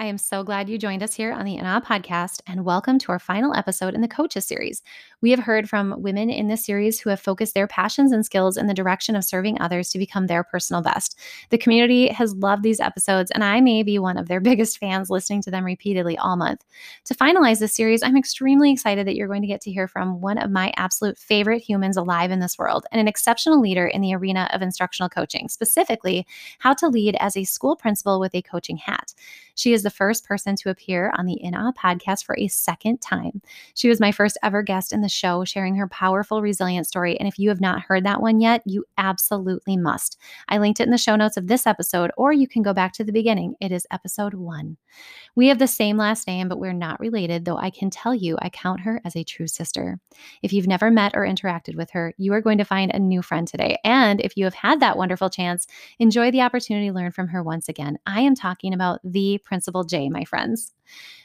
I am so glad you joined us here on the In Awe podcast, and welcome to our final episode in the Coaches series. We have heard from women in this series who have focused their passions and skills in the direction of serving others to become their personal best. The community has loved these episodes, and I may be one of their biggest fans listening to them repeatedly all month. To finalize this series, I'm extremely excited that you're going to get to hear from one of my absolute favorite humans alive in this world and an exceptional leader in the arena of instructional coaching, specifically how to lead as a school principal with a coaching hat. She is the first person to appear on the In Awe podcast for a second time. She was my first ever guest in the show, sharing her powerful, resilient story. And if you have not heard that one yet, you absolutely must. I linked it in the show notes of this episode, or you can go back to the beginning. It is episode one. We have the same last name, but we're not related, though I can tell you I count her as a true sister. If you've never met or interacted with her, you are going to find a new friend today. And if you have had that wonderful chance, enjoy the opportunity to learn from her once again. I am talking about the Principal J, my friends.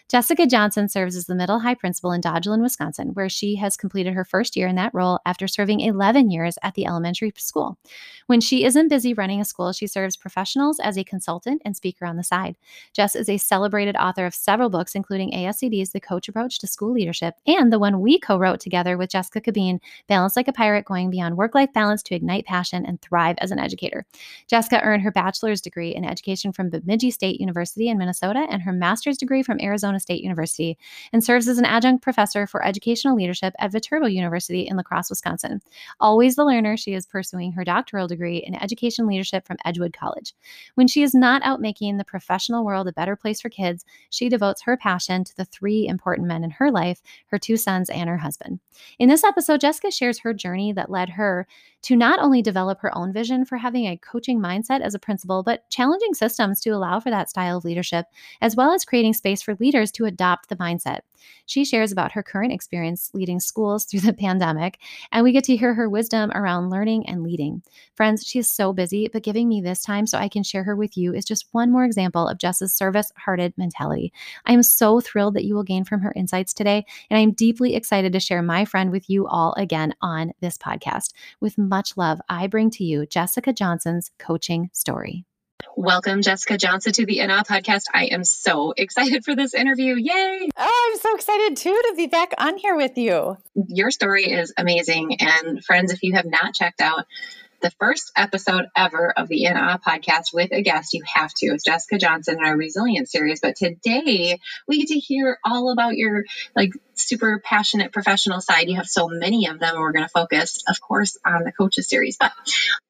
Jessica Johnson serves as the middle high principal in Dodgeland, Wisconsin, where she has completed her first year in that role after serving 11 years at the elementary school. When she isn't busy running a school, she serves professionals as a consultant and speaker on the side. Jess is a celebrated author of several books, including ASCD's The Coach Approach to School Leadership and the one we co wrote together with Jessica Cabeen, Balance Like a Pirate Going Beyond Work Life Balance to Ignite Passion and Thrive as an Educator. Jessica earned her bachelor's degree in education from Bemidji State University in Minnesota and her master's degree from Arizona Arizona State University and serves as an adjunct professor for educational leadership at Viterbo University in La Crosse, Wisconsin. Always the learner, she is pursuing her doctoral degree in education leadership from Edgewood College. When she is not out making the professional world a better place for kids, she devotes her passion to the three important men in her life her two sons and her husband. In this episode, Jessica shares her journey that led her to not only develop her own vision for having a coaching mindset as a principal, but challenging systems to allow for that style of leadership, as well as creating space for leaders to adopt the mindset. She shares about her current experience leading schools through the pandemic, and we get to hear her wisdom around learning and leading. Friends, she is so busy, but giving me this time so I can share her with you is just one more example of Jess's service hearted mentality. I am so thrilled that you will gain from her insights today, and I'm deeply excited to share my friend with you all again on this podcast. With much love, I bring to you Jessica Johnson's coaching story. Welcome, Jessica Johnson, to the In Awe podcast. I am so excited for this interview. Yay! Oh, I'm so excited too to be back on here with you. Your story is amazing. And friends, if you have not checked out the first episode ever of the In Awe podcast with a guest, you have to. It's Jessica Johnson in our resilience series. But today we get to hear all about your like super passionate professional side. You have so many of them. We're going to focus, of course, on the coaches series. But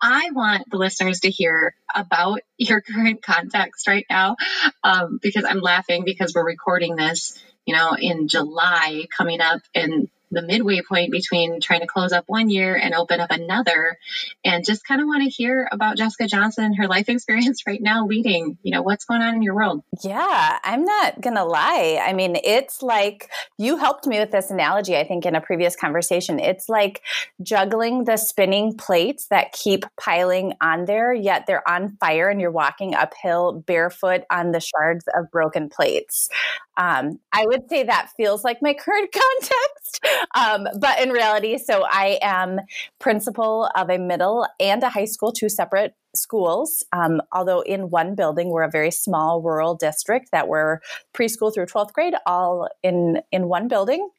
I want the listeners to hear about your current context right now um, because I'm laughing because we're recording this you know, in July coming up and the midway point between trying to close up one year and open up another. And just kind of want to hear about Jessica Johnson her life experience right now leading you know what's going on in your world. Yeah I'm not gonna lie. I mean it's like you helped me with this analogy I think in a previous conversation. It's like juggling the spinning plates that keep piling on there yet they're on fire and you're walking uphill barefoot on the shards of broken plates um, I would say that feels like my current context um, but in reality, so I am principal of a middle and a high school, two separate schools. Um, although in one building, we're a very small rural district that we're preschool through 12th grade, all in in one building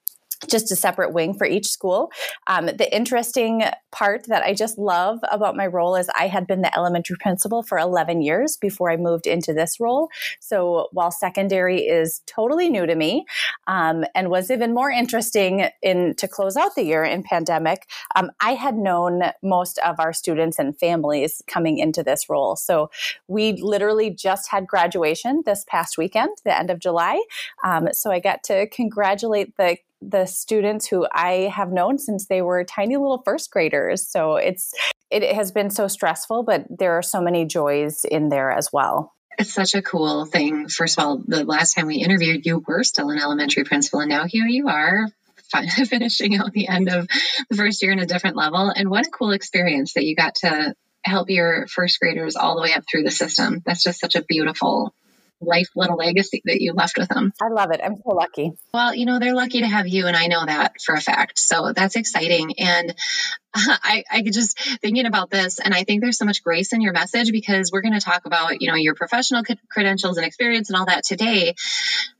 just a separate wing for each school. Um, the interesting part that I just love about my role is I had been the elementary principal for 11 years before I moved into this role. So while secondary is totally new to me um, and was even more interesting in to close out the year in pandemic, um, I had known most of our students and families coming into this role. So we literally just had graduation this past weekend, the end of July. Um, so I got to congratulate the the students who I have known since they were tiny little first graders. So it's it has been so stressful, but there are so many joys in there as well. It's such a cool thing. First of all, the last time we interviewed, you were still an elementary principal, and now here you are finishing out the end of the first year in a different level. And what a cool experience that you got to help your first graders all the way up through the system. That's just such a beautiful life little legacy that you left with them. I love it. I'm so lucky. Well, you know, they're lucky to have you, and I know that for a fact. So that's exciting. And I, I could just thinking about this, and I think there's so much grace in your message because we're going to talk about, you know, your professional credentials and experience and all that today.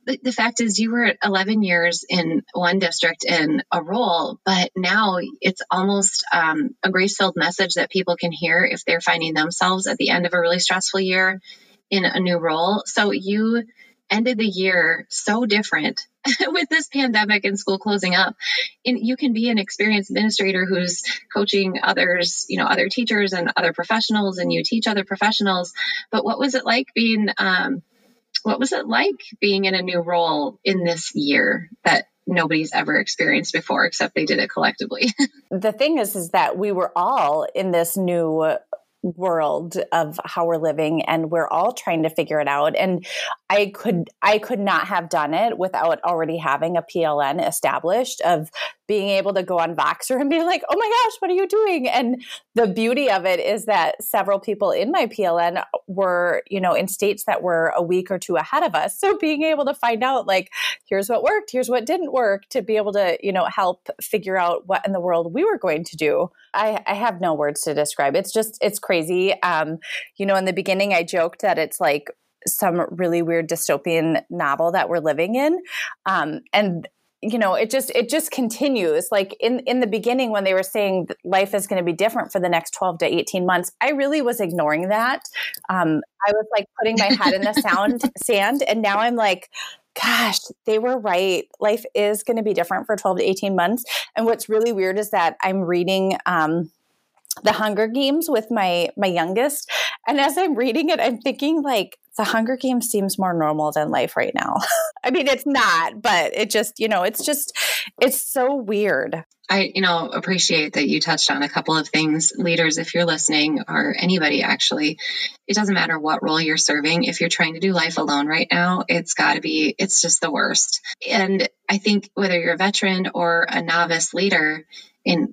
The, the fact is, you were 11 years in one district in a role, but now it's almost um, a grace filled message that people can hear if they're finding themselves at the end of a really stressful year in a new role. So you ended the year so different with this pandemic and school closing up. And you can be an experienced administrator who's coaching others, you know, other teachers and other professionals, and you teach other professionals. But what was it like being, um, what was it like being in a new role in this year that nobody's ever experienced before except they did it collectively the thing is is that we were all in this new world of how we're living and we're all trying to figure it out and i could i could not have done it without already having a pln established of being able to go on Voxer and be like, oh my gosh, what are you doing? And the beauty of it is that several people in my PLN were, you know, in states that were a week or two ahead of us. So being able to find out, like, here's what worked, here's what didn't work, to be able to, you know, help figure out what in the world we were going to do. I, I have no words to describe. It's just, it's crazy. Um, you know, in the beginning, I joked that it's like, some really weird dystopian novel that we're living in. Um, and you know it just it just continues. Like in in the beginning when they were saying life is going to be different for the next 12 to 18 months i really was ignoring that. Um, i was like putting my head in the sound sand and now i'm like gosh they were right. Life is going to be different for 12 to 18 months. And what's really weird is that i'm reading um, the hunger games with my my youngest and as i'm reading it i'm thinking like the Hunger Games seems more normal than life right now. I mean, it's not, but it just, you know, it's just, it's so weird. I, you know, appreciate that you touched on a couple of things. Leaders, if you're listening, or anybody actually, it doesn't matter what role you're serving. If you're trying to do life alone right now, it's got to be, it's just the worst. And I think whether you're a veteran or a novice leader, in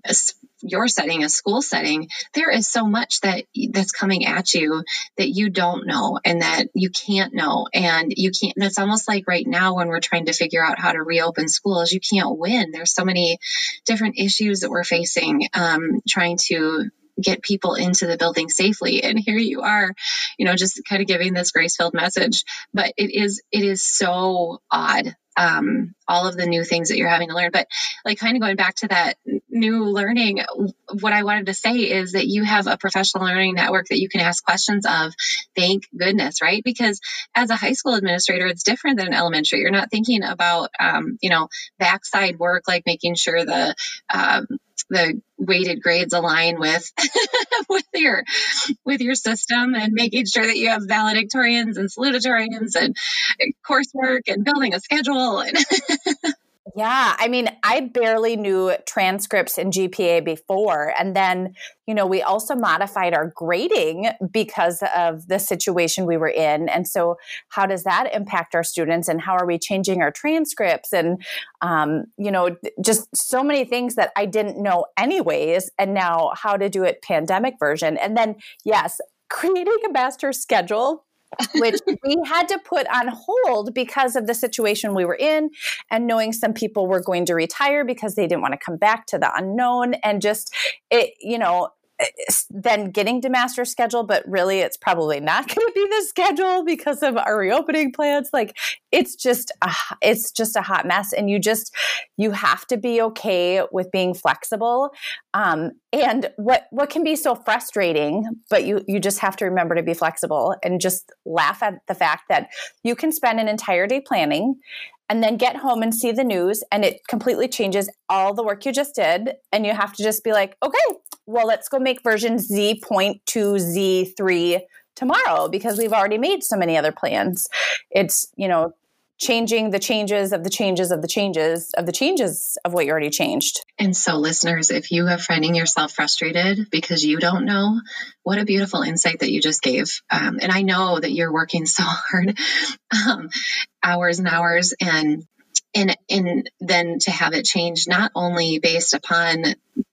your setting, a school setting, there is so much that that's coming at you that you don't know and that you can't know. And you can't, and it's almost like right now when we're trying to figure out how to reopen schools, you can't win. There's so many different issues that we're facing, um, trying to get people into the building safely and here you are you know just kind of giving this grace filled message but it is it is so odd um, all of the new things that you're having to learn. But like kind of going back to that new learning, what I wanted to say is that you have a professional learning network that you can ask questions of. Thank goodness, right? Because as a high school administrator, it's different than an elementary. You're not thinking about, um, you know, backside work like making sure the um, the weighted grades align with with your with your system and making sure that you have valedictorians and salutatorians and coursework and building a schedule and Yeah, I mean, I barely knew transcripts and GPA before. And then, you know, we also modified our grading because of the situation we were in. And so, how does that impact our students? And how are we changing our transcripts? And, um, you know, just so many things that I didn't know anyways. And now, how to do it pandemic version. And then, yes, creating a master schedule which we had to put on hold because of the situation we were in and knowing some people were going to retire because they didn't want to come back to the unknown and just it you know then getting to master schedule, but really it's probably not going to be the schedule because of our reopening plans. Like it's just a, it's just a hot mess, and you just you have to be okay with being flexible. Um, and what what can be so frustrating, but you you just have to remember to be flexible and just laugh at the fact that you can spend an entire day planning and then get home and see the news and it completely changes all the work you just did and you have to just be like okay well let's go make version z.2 z3 tomorrow because we've already made so many other plans it's you know changing the changes of the changes of the changes of the changes of what you already changed. And so, listeners, if you are finding yourself frustrated because you don't know, what a beautiful insight that you just gave. Um, and I know that you're working so hard, um, hours and hours, and and and then to have it change not only based upon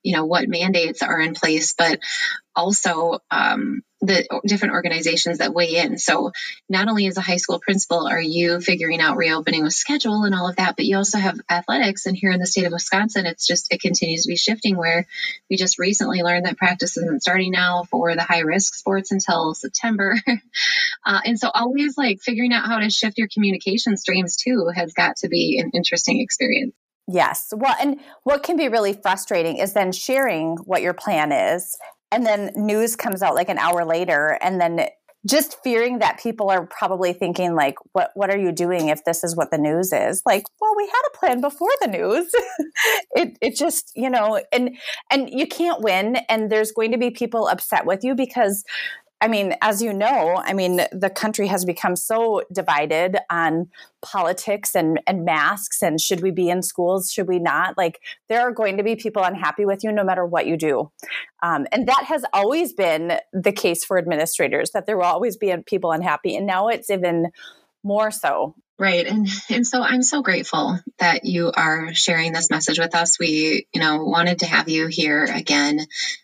you know what mandates are in place but also um, the different organizations that weigh in. So not only as a high school principal are you figuring out reopening with schedule and all of that, but you also have athletics. And here in the state of Wisconsin, it's just it continues to be shifting. Where we just recently learned that practice isn't starting now for the high risk sports until September. uh, and so always like figuring out how to shift your communication streams too has got to be an interesting experience. Yes. Well, and what can be really frustrating is then sharing what your plan is and then news comes out like an hour later and then just fearing that people are probably thinking like what what are you doing if this is what the news is? Like well we had a plan before the news. It it just you know and and you can't win and there's going to be people upset with you because I mean, as you know, I mean, the country has become so divided on politics and, and masks and should we be in schools, should we not? Like, there are going to be people unhappy with you no matter what you do. Um, and that has always been the case for administrators, that there will always be people unhappy. And now it's even more so. Right. And and so I'm so grateful that you are sharing this message with us. We, you know, wanted to have you here again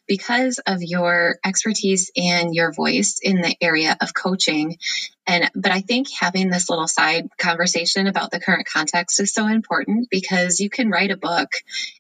because of your expertise and your voice in the area of coaching and but i think having this little side conversation about the current context is so important because you can write a book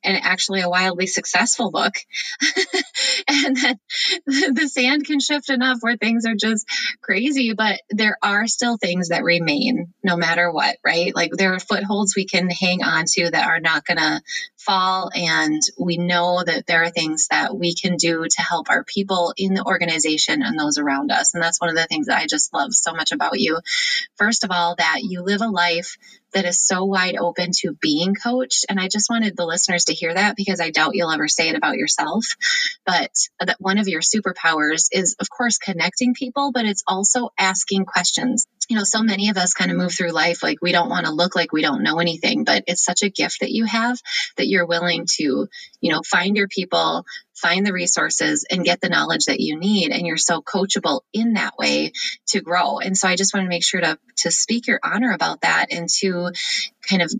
and actually a wildly successful book and then the sand can shift enough where things are just crazy but there are still things that remain no matter what right? Like there are footholds we can hang on to that are not going to fall and we know that there are things that we can do to help our people in the organization and those around us and that's one of the things that i just love so much about you. First of all, that you live a life that is so wide open to being coached. And I just wanted the listeners to hear that because I doubt you'll ever say it about yourself. But that one of your superpowers is, of course, connecting people, but it's also asking questions. You know, so many of us kind of move through life like we don't want to look like we don't know anything, but it's such a gift that you have that you're willing to, you know, find your people, find the resources and get the knowledge that you need and you're so coachable in that way to grow. And so i just want to make sure to to speak your honor about that and to kind of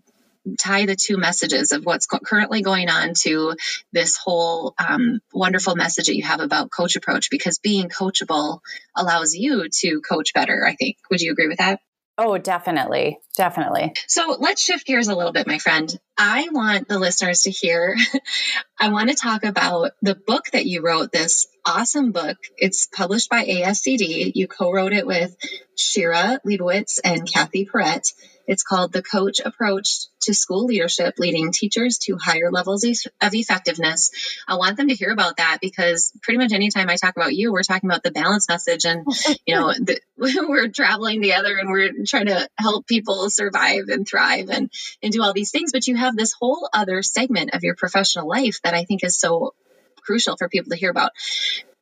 tie the two messages of what's currently going on to this whole um, wonderful message that you have about coach approach because being coachable allows you to coach better i think would you agree with that Oh, definitely. Definitely. So let's shift gears a little bit, my friend. I want the listeners to hear, I want to talk about the book that you wrote, this awesome book. It's published by ASCD. You co wrote it with Shira Leibowitz and Kathy Perret. It's called The Coach Approach to School Leadership, Leading Teachers to Higher Levels of Effectiveness. I want them to hear about that because pretty much anytime I talk about you, we're talking about the balance message and, you know, the, we're traveling together and we're trying to help people survive and thrive and, and do all these things. But you have this whole other segment of your professional life that I think is so crucial for people to hear about.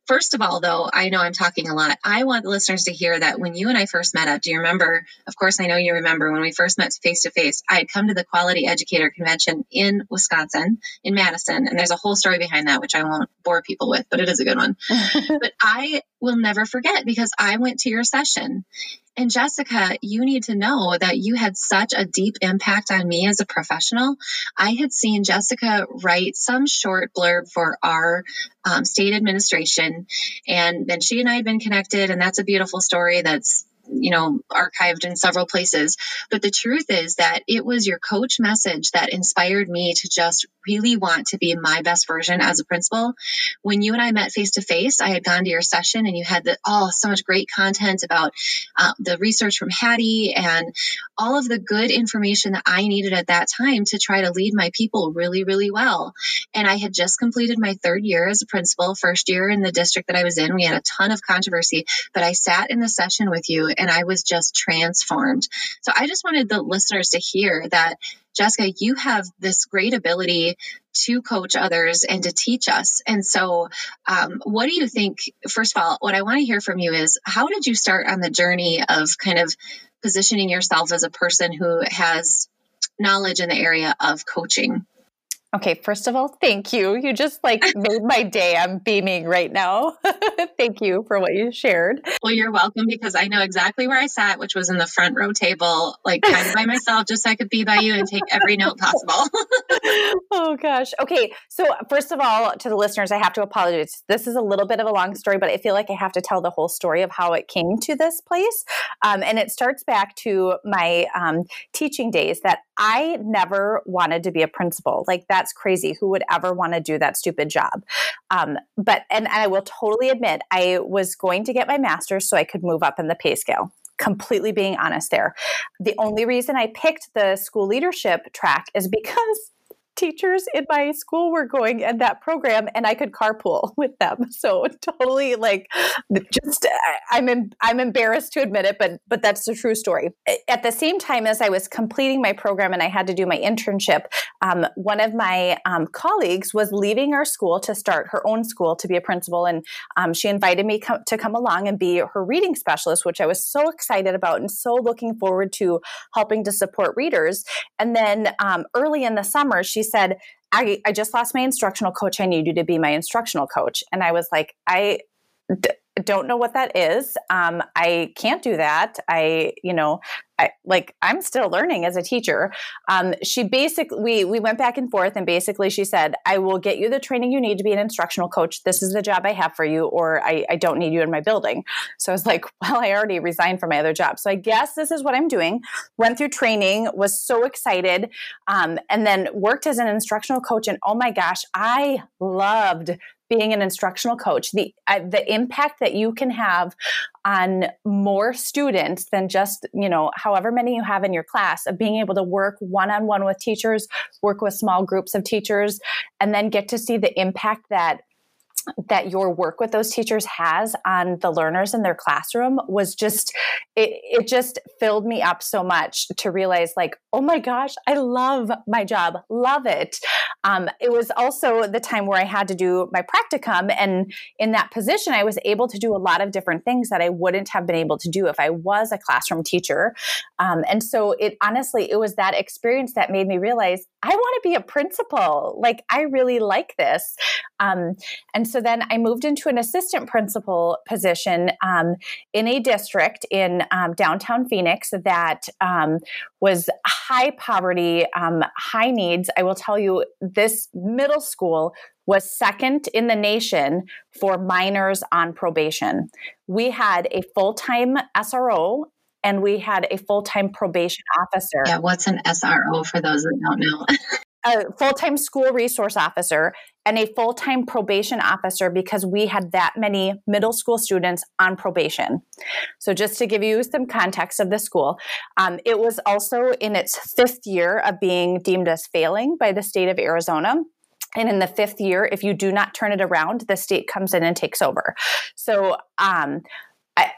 First of all, though, I know I'm talking a lot. I want the listeners to hear that when you and I first met up, do you remember? Of course, I know you remember when we first met face to face. I had come to the Quality Educator Convention in Wisconsin, in Madison, and there's a whole story behind that, which I won't bore people with, but it is a good one. but I will never forget because I went to your session and Jessica, you need to know that you had such a deep impact on me as a professional. I had seen Jessica write some short blurb for our um, state administration, and then she and I had been connected, and that's a beautiful story that's you know, archived in several places. But the truth is that it was your coach message that inspired me to just really want to be my best version as a principal. When you and I met face to face, I had gone to your session and you had the, oh, so much great content about uh, the research from Hattie and all of the good information that I needed at that time to try to lead my people really, really well. And I had just completed my third year as a principal, first year in the district that I was in. We had a ton of controversy, but I sat in the session with you and I was just transformed. So I just wanted the listeners to hear that, Jessica, you have this great ability to coach others and to teach us. And so, um, what do you think? First of all, what I want to hear from you is how did you start on the journey of kind of positioning yourself as a person who has knowledge in the area of coaching? Okay, first of all, thank you. You just like made my day. I'm beaming right now. thank you for what you shared. Well, you're welcome because I know exactly where I sat, which was in the front row table, like kind of by myself, just so I could be by you and take every note possible. oh gosh. Okay, so first of all, to the listeners, I have to apologize. This is a little bit of a long story, but I feel like I have to tell the whole story of how it came to this place. Um, and it starts back to my um, teaching days that I never wanted to be a principal. Like that's crazy. Who would ever want to do that stupid job? Um, but and, and I will totally admit I was going to get my master's so I could move up in the pay scale completely being honest there. The only reason I picked the school leadership track is because teachers in my school were going in that program and I could carpool with them. So totally like just I'm in, I'm embarrassed to admit it but but that's the true story. At the same time as I was completing my program and I had to do my internship, um, one of my um, colleagues was leaving our school to start her own school to be a principal and um, she invited me com- to come along and be her reading specialist which I was so excited about and so looking forward to helping to support readers. And then um, early in the summer she said, I, I just lost my instructional coach. I need you to be my instructional coach. And I was like, I d- don't know what that is. Um, I can't do that. I, you know, I, like I'm still learning as a teacher. Um, she basically we we went back and forth, and basically she said, "I will get you the training you need to be an instructional coach. This is the job I have for you, or I, I don't need you in my building." So I was like, "Well, I already resigned from my other job, so I guess this is what I'm doing." Went through training, was so excited, um, and then worked as an instructional coach. And oh my gosh, I loved being an instructional coach the uh, the impact that you can have on more students than just you know however many you have in your class of being able to work one-on-one with teachers work with small groups of teachers and then get to see the impact that that your work with those teachers has on the learners in their classroom was just it, it just filled me up so much to realize like oh my gosh i love my job. Love it. Um, it was also the time where i had to do my practicum and in that position i was able to do a lot of different things that i wouldn't have been able to do if i was a classroom teacher. Um, and so it honestly it was that experience that made me realize i want to be a principal. Like i really like this. Um, and so then I moved into an assistant principal position um, in a district in um, downtown Phoenix that um, was high poverty, um, high needs. I will tell you, this middle school was second in the nation for minors on probation. We had a full time SRO and we had a full time probation officer. Yeah, what's an SRO for those that don't know? a full time school resource officer and a full time probation officer because we had that many middle school students on probation. So, just to give you some context of the school, um, it was also in its fifth year of being deemed as failing by the state of Arizona. And in the fifth year, if you do not turn it around, the state comes in and takes over. So, um, I,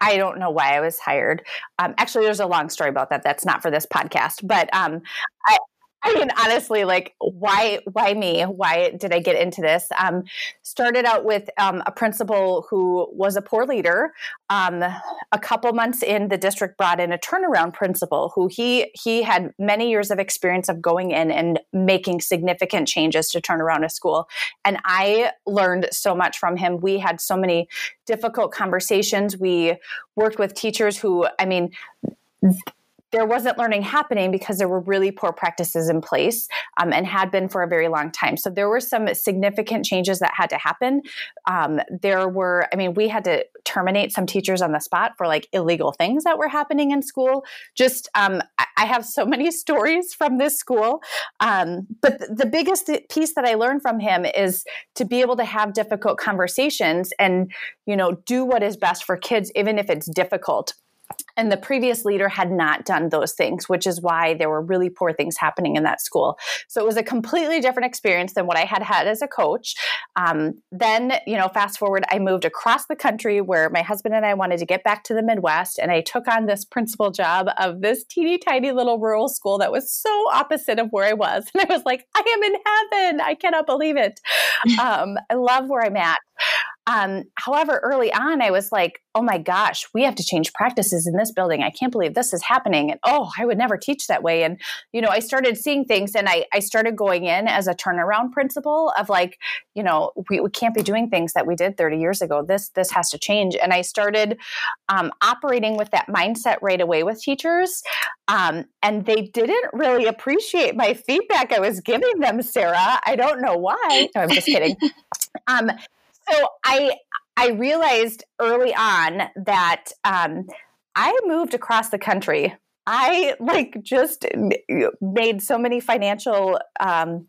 I don't know why I was hired. Um, actually, there's a long story about that. That's not for this podcast. But um, I, I mean, honestly, like why why me? Why did I get into this? Um, started out with um, a principal who was a poor leader. Um, a couple months in, the district brought in a turnaround principal who he he had many years of experience of going in and making significant changes to turn around a school. And I learned so much from him. We had so many difficult conversations. We worked with teachers who, I mean there wasn't learning happening because there were really poor practices in place um, and had been for a very long time. So there were some significant changes that had to happen. Um, there were, I mean, we had to terminate some teachers on the spot for like illegal things that were happening in school. Just, um, I have so many stories from this school. Um, but the biggest piece that I learned from him is to be able to have difficult conversations and, you know, do what is best for kids, even if it's difficult and the previous leader had not done those things, which is why there were really poor things happening in that school. So it was a completely different experience than what I had had as a coach. Um, then, you know, fast forward, I moved across the country where my husband and I wanted to get back to the Midwest, and I took on this principal job of this teeny tiny little rural school that was so opposite of where I was. And I was like, I am in heaven. I cannot believe it. Um, I love where I'm at. Um, however, early on, I was like, oh my gosh, we have to change practices in this building. I can't believe this is happening. And oh, I would never teach that way. And, you know, I started seeing things and I, I started going in as a turnaround principal of like, you know, we, we can't be doing things that we did 30 years ago. This, this has to change. And I started um, operating with that mindset right away with teachers. Um, and they didn't really appreciate my feedback I was giving them, Sarah. I don't know why. No, I'm just kidding. um, so I I realized early on that um, I moved across the country. I like just made so many financial um,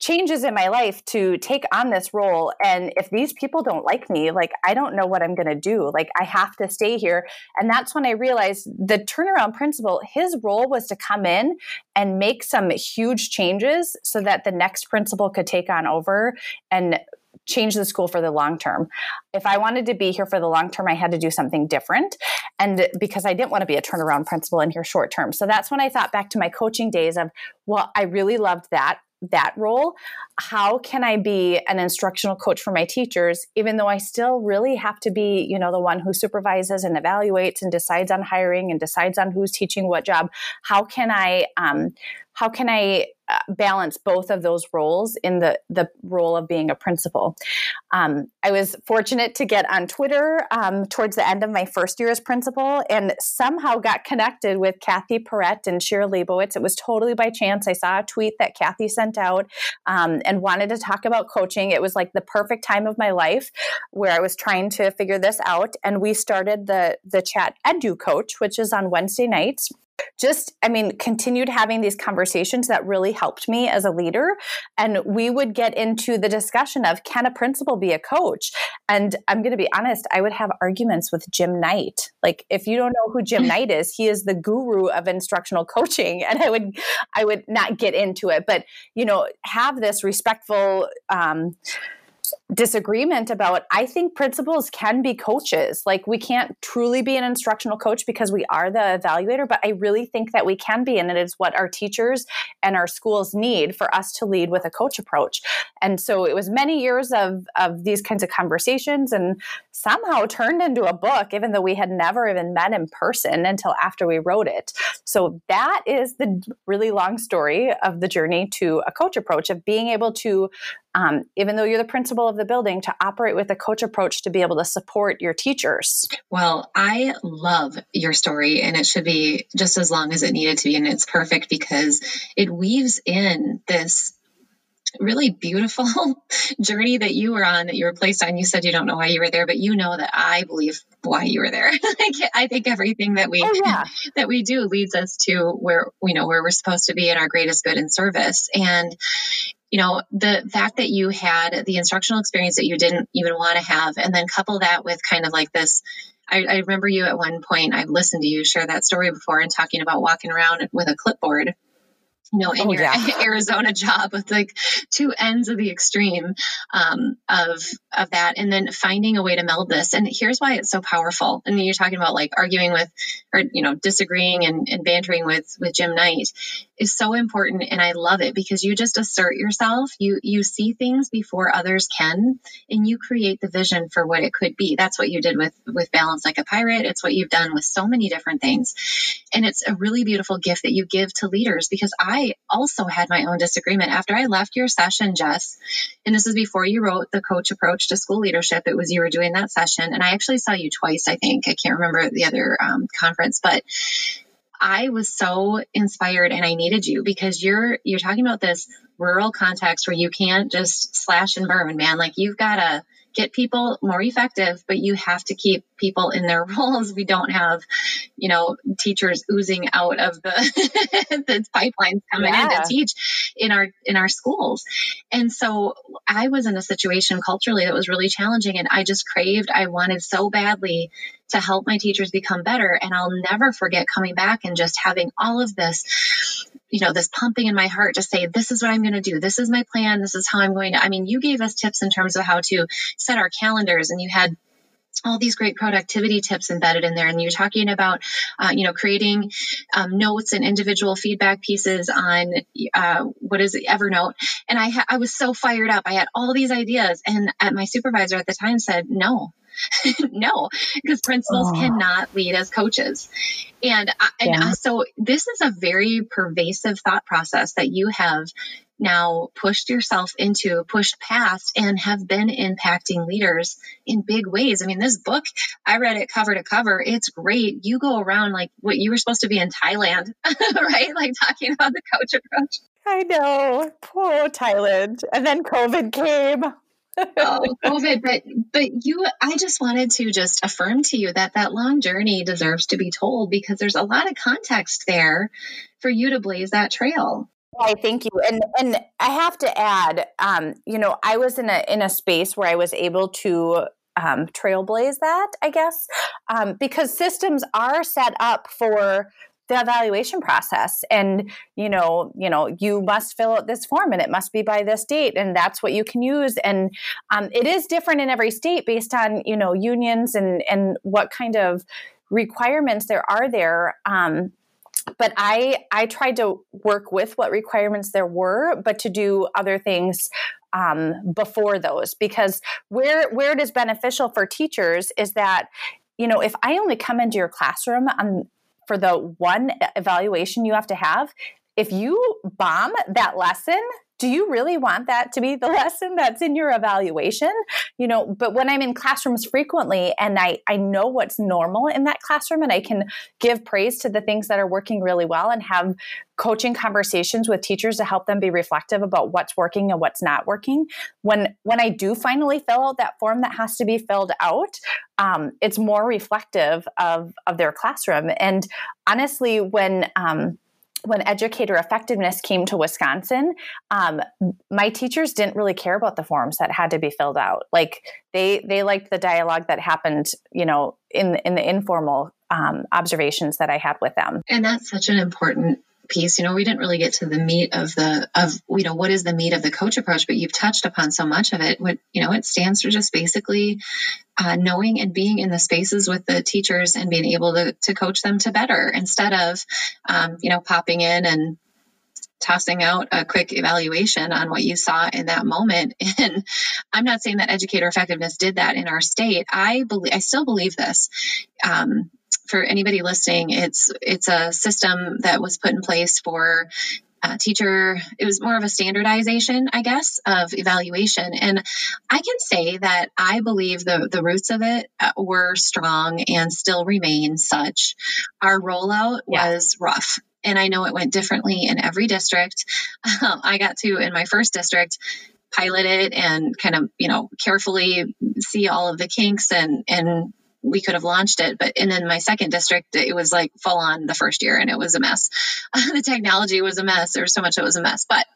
changes in my life to take on this role. And if these people don't like me, like I don't know what I'm going to do. Like I have to stay here. And that's when I realized the turnaround principal, his role was to come in and make some huge changes so that the next principal could take on over and change the school for the long term. If I wanted to be here for the long term, I had to do something different. And because I didn't want to be a turnaround principal in here short term. So that's when I thought back to my coaching days of, well, I really loved that that role how can i be an instructional coach for my teachers even though i still really have to be you know the one who supervises and evaluates and decides on hiring and decides on who's teaching what job how can i um, how can I uh, balance both of those roles in the the role of being a principal? Um, I was fortunate to get on Twitter um, towards the end of my first year as principal, and somehow got connected with Kathy Perret and Shira Leibowitz. It was totally by chance. I saw a tweet that Kathy sent out um, and wanted to talk about coaching. It was like the perfect time of my life where I was trying to figure this out, and we started the the chat Edu Coach, which is on Wednesday nights just i mean continued having these conversations that really helped me as a leader. And we would get into the discussion of can a principal be a coach? And i'm going to be honest i would have arguments with jim knight. Like if you don't know who jim knight is he is the guru of instructional coaching and i would i would not get into it. But you know have this respectful um, disagreement about I think principals can be coaches. Like we can't truly be an instructional coach because we are the evaluator, but I really think that we can be and it is what our teachers and our schools need for us to lead with a coach approach. And so it was many years of of these kinds of conversations and somehow turned into a book even though we had never even met in person until after we wrote it. So that is the really long story of the journey to a coach approach of being able to um, even though you're the principal of the building, to operate with a coach approach to be able to support your teachers. Well, I love your story, and it should be just as long as it needed to be. And it's perfect because it weaves in this really beautiful journey that you were on that you were placed on you said you don't know why you were there but you know that i believe why you were there i think everything that we oh, yeah. that we do leads us to where you know where we're supposed to be in our greatest good and service and you know, the fact that you had the instructional experience that you didn't even want to have, and then couple that with kind of like this. I, I remember you at one point, I've listened to you share that story before and talking about walking around with a clipboard you know, in oh, your yeah. Arizona job with like two ends of the extreme um, of of that, and then finding a way to meld this. And here's why it's so powerful. And you're talking about like arguing with, or you know, disagreeing and, and bantering with with Jim Knight is so important, and I love it because you just assert yourself. You you see things before others can, and you create the vision for what it could be. That's what you did with with Balance Like a Pirate. It's what you've done with so many different things, and it's a really beautiful gift that you give to leaders because I also had my own disagreement after I left your session, Jess. And this is before you wrote the coach approach to school leadership. It was you were doing that session, and I actually saw you twice. I think I can't remember the other um, conference, but I was so inspired and I needed you because you're you're talking about this rural context where you can't just slash and burn, man. Like you've got to get people more effective, but you have to keep people in their roles. We don't have, you know, teachers oozing out of the the pipelines coming yeah. in to teach in our in our schools. And so I was in a situation culturally that was really challenging and I just craved, I wanted so badly to help my teachers become better. And I'll never forget coming back and just having all of this you know, this pumping in my heart to say, this is what I'm going to do. This is my plan. This is how I'm going to. I mean, you gave us tips in terms of how to set our calendars, and you had all these great productivity tips embedded in there and you're talking about uh, you know creating um, notes and individual feedback pieces on uh, what is evernote and I, ha- I was so fired up i had all these ideas and uh, my supervisor at the time said no no because principals oh. cannot lead as coaches and, I, and yeah. so this is a very pervasive thought process that you have now pushed yourself into, pushed past, and have been impacting leaders in big ways. I mean, this book, I read it cover to cover. It's great. You go around like what you were supposed to be in Thailand, right? Like talking about the coach approach. I know. Poor Thailand. And then COVID came. Oh, COVID, but but you, I just wanted to just affirm to you that that long journey deserves to be told because there's a lot of context there for you to blaze that trail. I thank you, and and I have to add, um, you know, I was in a in a space where I was able to um, trailblaze that, I guess, um, because systems are set up for the evaluation process and you know you know you must fill out this form and it must be by this date and that's what you can use. And um, it is different in every state based on you know unions and and what kind of requirements there are there. Um, but I I tried to work with what requirements there were, but to do other things um, before those because where where it is beneficial for teachers is that you know if I only come into your classroom on for the one evaluation you have to have, if you bomb that lesson, do you really want that to be the lesson that's in your evaluation? You know but when i'm in classrooms frequently and i i know what's normal in that classroom and i can give praise to the things that are working really well and have coaching conversations with teachers to help them be reflective about what's working and what's not working when when i do finally fill out that form that has to be filled out um, it's more reflective of of their classroom. And honestly when um, when educator effectiveness came to Wisconsin, um, my teachers didn't really care about the forms that had to be filled out. Like they they liked the dialogue that happened, you know, in in the informal um, observations that I had with them. And that's such an important piece you know we didn't really get to the meat of the of you know what is the meat of the coach approach but you've touched upon so much of it what you know it stands for just basically uh, knowing and being in the spaces with the teachers and being able to, to coach them to better instead of um, you know popping in and tossing out a quick evaluation on what you saw in that moment. And I'm not saying that educator effectiveness did that in our state. I believe, I still believe this. Um, for anybody listening, it's it's a system that was put in place for uh, teacher. It was more of a standardization i guess of evaluation. And i can say that i believe the, the roots of it uh, were strong and still remain such. Our rollout yeah. was rough and i know it went differently in every district. Um, i got to in my first district pilot it and kind of you know carefully see all of the kinks and and we could have launched it. But and then my second district, it was like full on the first year and it was a mess. the technology was a mess. There was so much that was a mess. But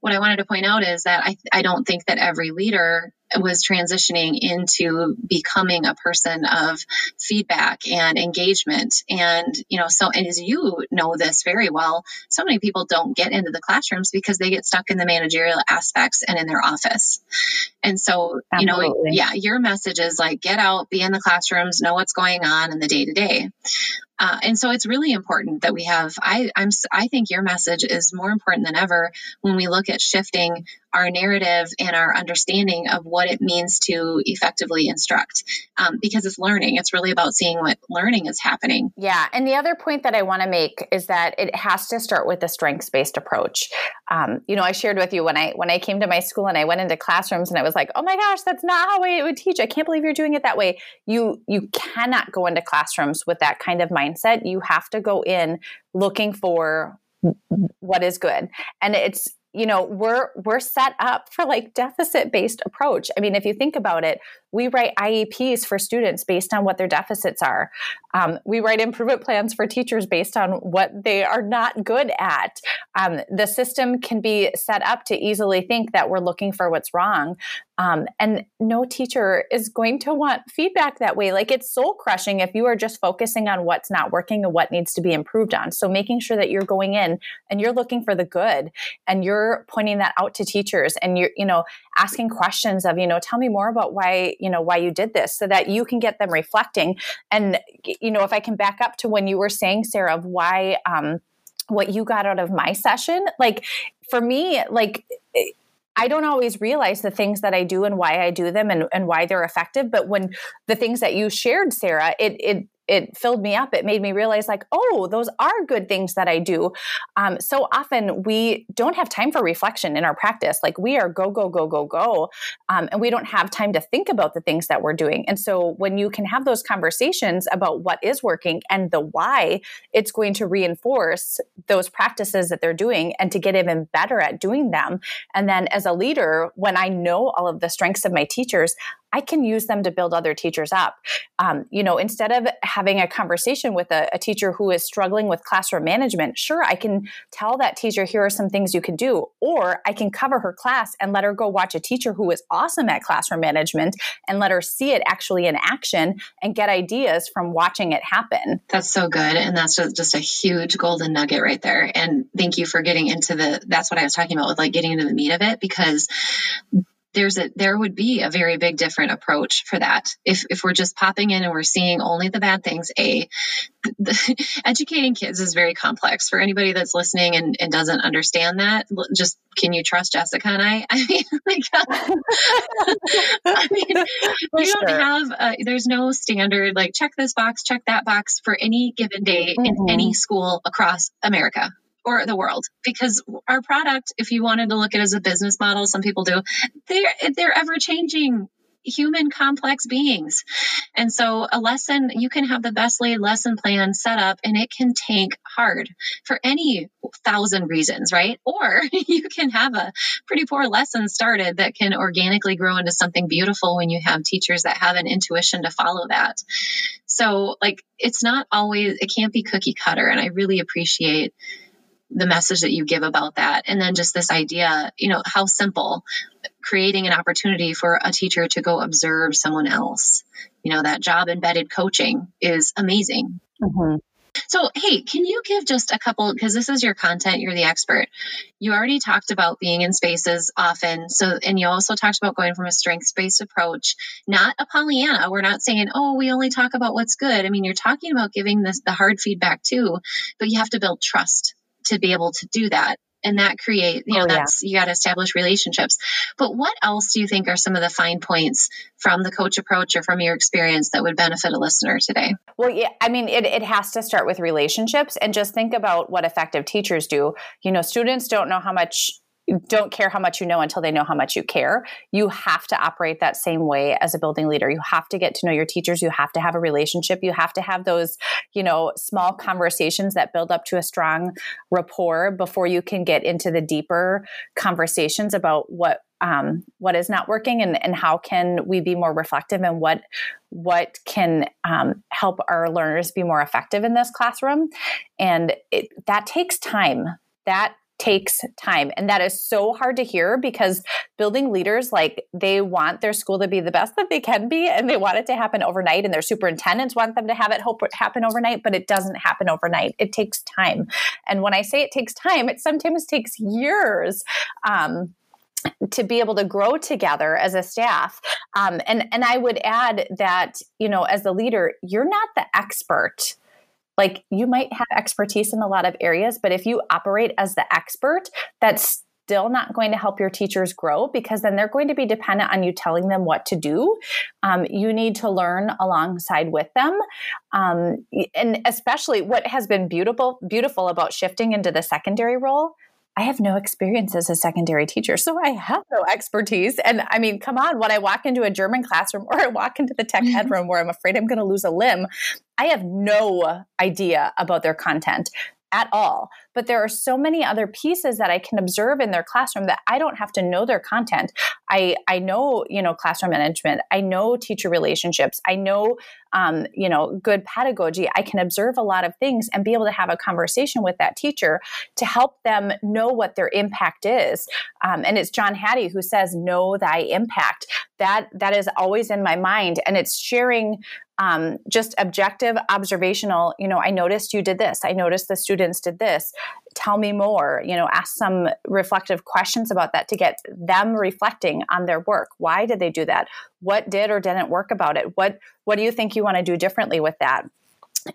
what I wanted to point out is that I, I don't think that every leader was transitioning into becoming a person of feedback and engagement. And, you know, so, and as you know this very well, so many people don't get into the classrooms because they get stuck in the managerial aspects and in their office. And so, Absolutely. you know, yeah, your message is like, get out, be in the classrooms, know what's going on in the day to day. Uh, and so it's really important that we have. I, I'm. I think your message is more important than ever when we look at shifting our narrative and our understanding of what it means to effectively instruct, um, because it's learning. It's really about seeing what learning is happening. Yeah, and the other point that I want to make is that it has to start with a strengths based approach. Um, you know, I shared with you when I when I came to my school and I went into classrooms and I was like, oh my gosh, that's not how I would teach. I can't believe you're doing it that way. You you cannot go into classrooms with that kind of mind mindset, you have to go in looking for what is good. And it's you know we're we're set up for like deficit based approach i mean if you think about it we write ieps for students based on what their deficits are um, we write improvement plans for teachers based on what they are not good at um, the system can be set up to easily think that we're looking for what's wrong um, and no teacher is going to want feedback that way. Like it's soul crushing if you are just focusing on what's not working and what needs to be improved on. So making sure that you're going in and you're looking for the good and you're pointing that out to teachers and you're, you know, asking questions of, you know, tell me more about why, you know why you did this so that you can get them reflecting and you know if i can back up to when you were saying sarah of why um what you got out of my session like for me like I don't always realize the things that I do and why I do them and, and why they're effective. But when the things that you shared, Sarah, it it it filled me up. It made me realize, like, oh, those are good things that I do. Um, so often we don't have time for reflection in our practice. Like we are go, go, go, go, go. Um, and we don't have time to think about the things that we're doing. And so when you can have those conversations about what is working and the why, it's going to reinforce those practices that they're doing and to get even better at doing them. And then as a leader, when I know all of the strengths of my teachers, I can use them to build other teachers up. Um, you know, instead of having a conversation with a, a, teacher who is struggling with classroom management, sure, I can tell that teacher, here are some things you can do. Or I can cover her class and let her go watch a teacher who is awesome at classroom management and let her see it actually in action and get ideas from watching it happen. That's so good. And that's just a huge golden nugget right there. And thank you for getting into the, that's what I was talking about with like getting into the meat of it because there's a there would be a very big different approach for that if if we're just popping in and we're seeing only the bad things a the, educating kids is very complex for anybody that's listening and, and doesn't understand that just can you trust jessica and i i mean like i mean sure. don't have a, there's no standard like check this box check that box for any given day mm-hmm. in any school across america or the world because our product if you wanted to look at it as a business model some people do they're they're ever changing human complex beings. And so a lesson, you can have the best laid lesson plan set up and it can tank hard for any thousand reasons, right? Or you can have a pretty poor lesson started that can organically grow into something beautiful when you have teachers that have an intuition to follow that. So like it's not always, it can't be cookie cutter. And I really appreciate the message that you give about that. And then just this idea, you know, how simple creating an opportunity for a teacher to go observe someone else. You know, that job embedded coaching is amazing. Mm-hmm. So, hey, can you give just a couple, because this is your content, you're the expert. You already talked about being in spaces often. So, and you also talked about going from a strengths based approach, not a Pollyanna. We're not saying, oh, we only talk about what's good. I mean, you're talking about giving this, the hard feedback too, but you have to build trust to be able to do that. And that create you know oh, that's yeah. you got to establish relationships. But what else do you think are some of the fine points from the coach approach or from your experience that would benefit a listener today? Well yeah i mean it, it has to start with relationships. And just think about what effective teachers do. You know students don't know how much don't care how much you know until they know how much you care. You have to operate that same way as a building leader. You have to get to know your teachers. You have to have a relationship. You have to have those, you know, small conversations that build up to a strong rapport before you can get into the deeper conversations about what um, what is not working and, and how can we be more reflective and what what can um, help our learners be more effective in this classroom and it, that takes time that takes time. And that is so hard to hear because building leaders, like they want their school to be the best that they can be and they want it to happen overnight. And their superintendents want them to have it hope happen overnight, but it doesn't happen overnight. It takes time. And when I say it takes time, it sometimes takes years. Um, to be able to grow together as a staff um, and and i would add that you know as a leader you're not the expert like you might have expertise in a lot of areas, but if you operate as the expert, that's still not going to help your teachers grow because then they're going to be dependent on you telling them what to do. Um, you need to learn alongside with them, um, and especially what has been beautiful beautiful about shifting into the secondary role I have no experience as a secondary teacher, so I have no expertise. And I mean, come on, when I walk into a German classroom or I walk into the tech ed mm-hmm. room where I'm afraid I'm going to lose a limb, I have no idea about their content at all. But there are so many other pieces that I can observe in their classroom that I don't have to know their content. I I know you know classroom management. I know teacher relationships. I know um, you know good pedagogy. I can observe a lot of things and be able to have a conversation with that teacher to help them know what their impact is. Um, and it's John Hattie who says, "Know thy impact." That that is always in my mind, and it's sharing um, just objective observational you know i noticed you did this. I noticed the students did this. Tell me more you know ask some reflective questions about that to get them reflecting on their work. Why did they do that? What did or didn't work about it? What what do you think you want to do differently with that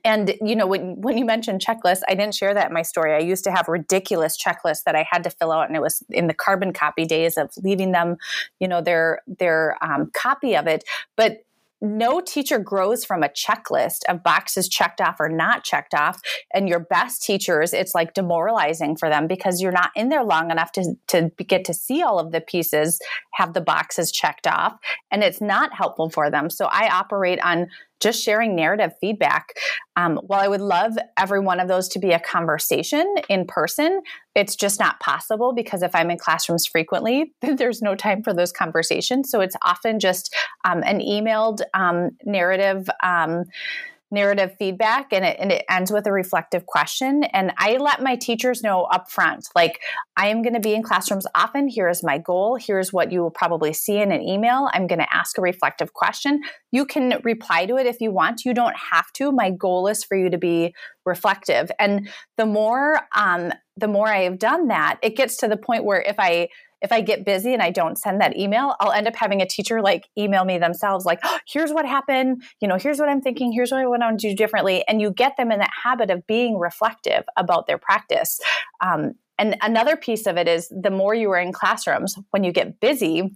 and you know when when you mentioned checklists i didn't share that in my story i used to have ridiculous checklists that i had to fill out and it was in the carbon copy days of leaving them you know their their um, copy of it but no teacher grows from a checklist of boxes checked off or not checked off. And your best teachers, it's like demoralizing for them because you're not in there long enough to, to get to see all of the pieces, have the boxes checked off, and it's not helpful for them. So I operate on just sharing narrative feedback. Um, while I would love every one of those to be a conversation in person, it's just not possible because if I'm in classrooms frequently, there's no time for those conversations. So it's often just um, an emailed um, narrative um, narrative feedback and it, and it ends with a reflective question. And I let my teachers know up front, like, I am going to be in classrooms often. Here is my goal. Here's what you will probably see in an email. I'm going to ask a reflective question. You can reply to it if you want. You don't have to. My goal is for you to be reflective. And the more, um, the more I have done that, it gets to the point where if I if I get busy and I don't send that email, I'll end up having a teacher like email me themselves, like, oh, here's what happened. You know, here's what I'm thinking. Here's what I want to do differently. And you get them in that habit of being reflective about their practice. Um, and another piece of it is the more you are in classrooms, when you get busy,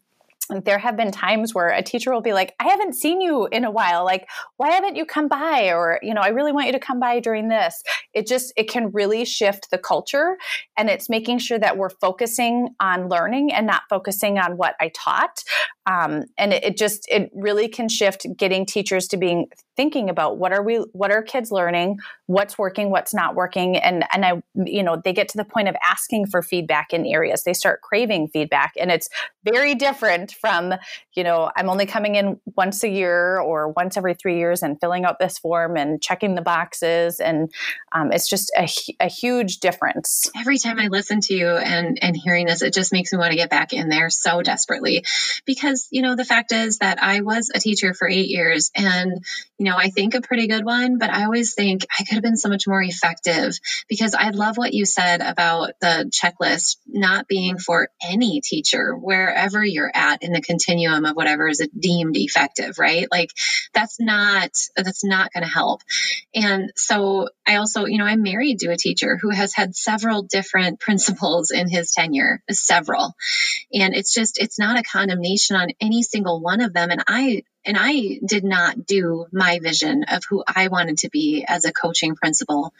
there have been times where a teacher will be like i haven't seen you in a while. Like why haven't you come by? Or you know i really want you to come by during this. It just it can really shift the culture and it's making sure that we're focusing on learning and not focusing on what i taught. Um, and it, it, just it really can shift getting teachers to being thinking about what are we what are kids learning? What's working? What's not working? And and i you know they get to the point of asking for feedback in areas. They start craving feedback and it's very different from you know i'm only coming in once a year or once every three years and filling out this form and checking the boxes. And um, it's just a, a huge difference. Every time i listen to you and and hearing this it just makes me want to get back in there so desperately. Because, you know, the fact is that I was a teacher for eight years and, you know, I think a pretty good one, but I always think I could have been so much more effective. Because I love what you said about the checklist not being for any teacher, wherever you're at in the continuum of whatever is deemed effective, right? Like that's not, that's not going to help. And so I also, you know, I'm married to a teacher who has had several different principals in his tenure, several. And it's just, it's not a condemnation on on any single one of them. And I, and I did not do my vision of who I wanted to be as a coaching principal,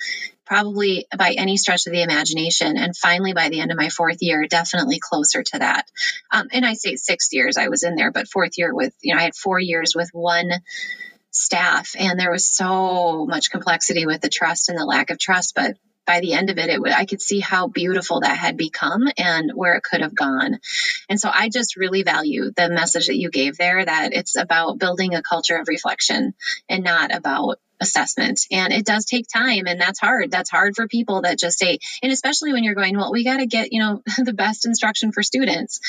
probably by any stretch of the imagination. And finally, by the end of my fourth year, definitely closer to that. Um, and I say six years I was in there, but fourth year with, you know, I had four years with one staff and there was so much complexity with the trust and the lack of trust but by the end of it, it I could see how beautiful that had become and where it could have gone. And so I just really value the message that you gave there that it's about building a culture of reflection and not about assessment. And it does take time and that's hard. That's hard for people that just say, and especially when you're going, well, we got to get, you know, the best instruction for students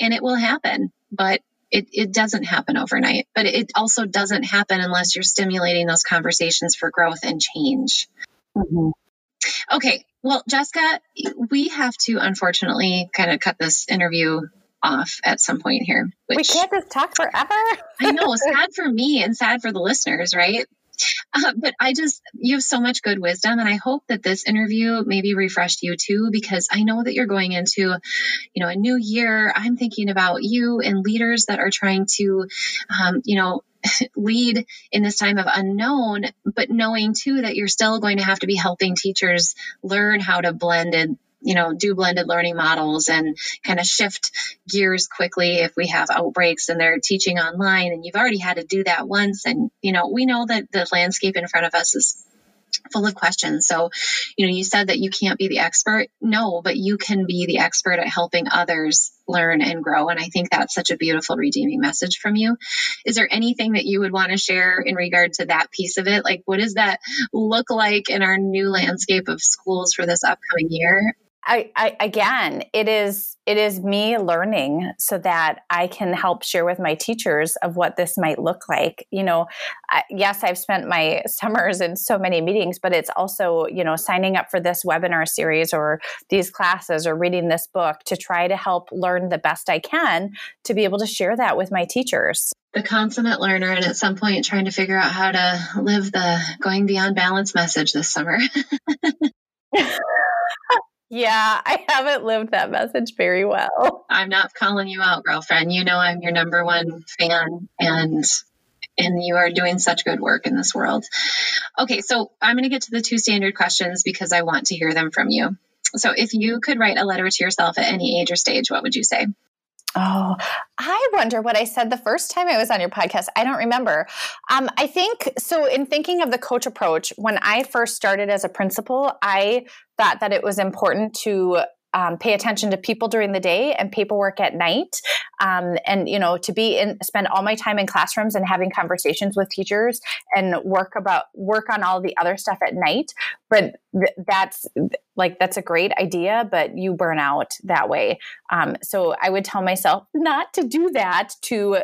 and it will happen, but it, it doesn't happen overnight, but it also doesn't happen unless you're stimulating those conversations for growth and change. Mm-hmm. Okay. Well, Jessica, we have to unfortunately kind of cut this interview off at some point here. Which, we can't just talk forever. I know, sad for me and sad for the listeners, right? Uh, but I just, you have so much good wisdom. And I hope that this interview maybe refreshed you too, because I know that you're going into, you know, a new year. I'm thinking about you and leaders that are trying to, um, you know, lead in this time of unknown, but knowing too that you're still going to have to be helping teachers learn how to blend and you know, do blended learning models and kind of shift gears quickly if we have outbreaks and they're teaching online and you've already had to do that once. And, you know, we know that the landscape in front of us is full of questions. So, you know, you said that you can't be the expert. No, but you can be the expert at helping others learn and grow. And I think that's such a beautiful redeeming message from you. Is there anything that you would want to share in regard to that piece of it? Like, what does that look like in our new landscape of schools for this upcoming year? I, I, again, it is it is me learning so that I can help share with my teachers of what this might look like. You know, I, yes, I've spent my summers in so many meetings, but it's also you know signing up for this webinar series or these classes or reading this book to try to help learn the best I can to be able to share that with my teachers the consummate learner and at some point trying to figure out how to live the going beyond balance message this summer. Yeah, I haven't lived that message very well. I'm not calling you out, girlfriend. You know I'm your number one fan and and you are doing such good work in this world. Okay, so I'm going to get to the two standard questions because I want to hear them from you. So if you could write a letter to yourself at any age or stage, what would you say? Oh, I wonder what I said the first time I was on your podcast. I don't remember. Um, I think so. In thinking of the coach approach, when I first started as a principal, I thought that it was important to um, pay attention to people during the day and paperwork at night um, and you know to be in spend all my time in classrooms and having conversations with teachers and work about work on all the other stuff at night but th- that's like that's a great idea but you burn out that way um, so i would tell myself not to do that to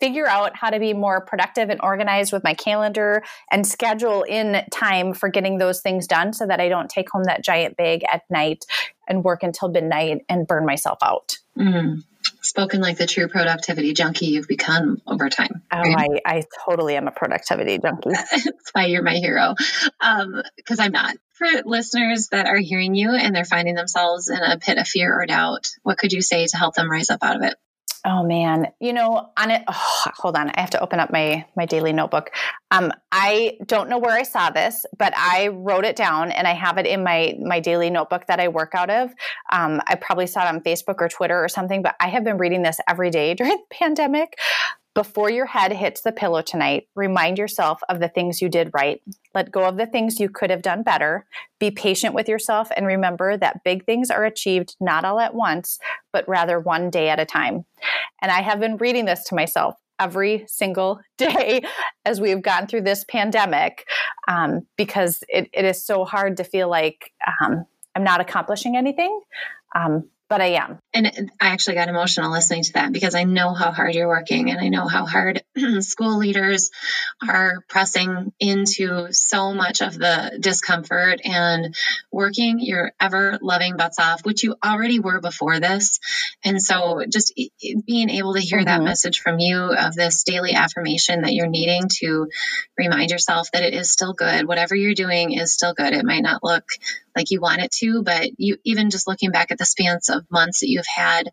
figure out how to be more productive and organized with my calendar and schedule in time for getting those things done so that I don't take home that giant bag at night and work until midnight and burn myself out. Mm. Spoken like the true productivity junkie you've become over time. Oh, I, I totally am a productivity junkie. That's why you're my hero. Because um, I'm not. For listeners that are hearing you and they're finding themselves in a pit of fear or doubt, what could you say to help them rise up out of it? Oh man, you know, on it. Oh, hold on, I have to open up my my daily notebook. Um, I don't know where I saw this, but I wrote it down and I have it in my my daily notebook that I work out of. Um, I probably saw it on Facebook or Twitter or something, but I have been reading this every day during the pandemic. Before your head hits the pillow tonight, remind yourself of the things you did right. Let go of the things you could have done better. Be patient with yourself and remember that big things are achieved not all at once, but rather one day at a time. And I have been reading this to myself every single day as we've gone through this pandemic um, because it, it is so hard to feel like um, I'm not accomplishing anything. Um, but I am. And I actually got emotional listening to that because I know how hard you're working and I know how hard school leaders are pressing into so much of the discomfort and working your ever loving butts off, which you already were before this. And so just being able to hear mm-hmm. that message from you of this daily affirmation that you're needing to remind yourself that it is still good. Whatever you're doing is still good. It might not look like you want it to, but you even just looking back at the spans of months that you've had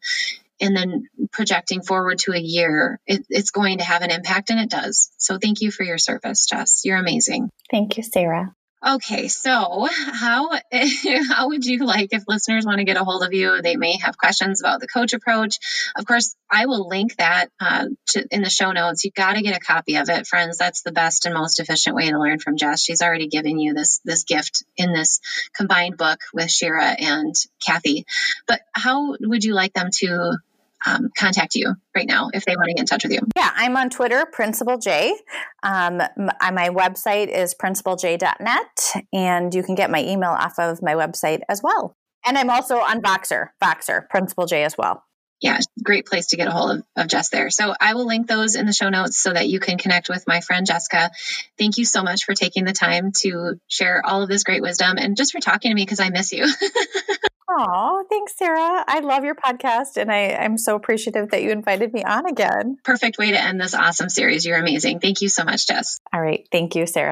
and then projecting forward to a year, it, it's going to have an impact and it does. So thank you for your service, Jess. You're amazing. Thank you, Sarah. Okay, so how how would you like if listeners want to get a hold of you? They may have questions about the coach approach. Of course, I will link that uh, to, in the show notes. You got to get a copy of it, friends. That's the best and most efficient way to learn from Jess. She's already given you this this gift in this combined book with Shira and Kathy. But how would you like them to um, contact you right now if they want to get in touch with you? Yeah, I'm on Twitter, Principal J. Um, my website is principalj.net, and you can get my email off of my website as well. And I'm also on Voxer, Voxer, Principal J as well. Yeah, great place to get a hold of, of Jess there. So I will link those in the show notes so that you can connect with my friend Jessica. Thank you so much for taking the time to share all of this great wisdom and just for talking to me because I miss you. Oh, thanks, Sarah. I love your podcast and I, I'm so appreciative that you invited me on again. Perfect way to end this awesome series. You're amazing. Thank you so much, Jess. All right. Thank you, Sarah.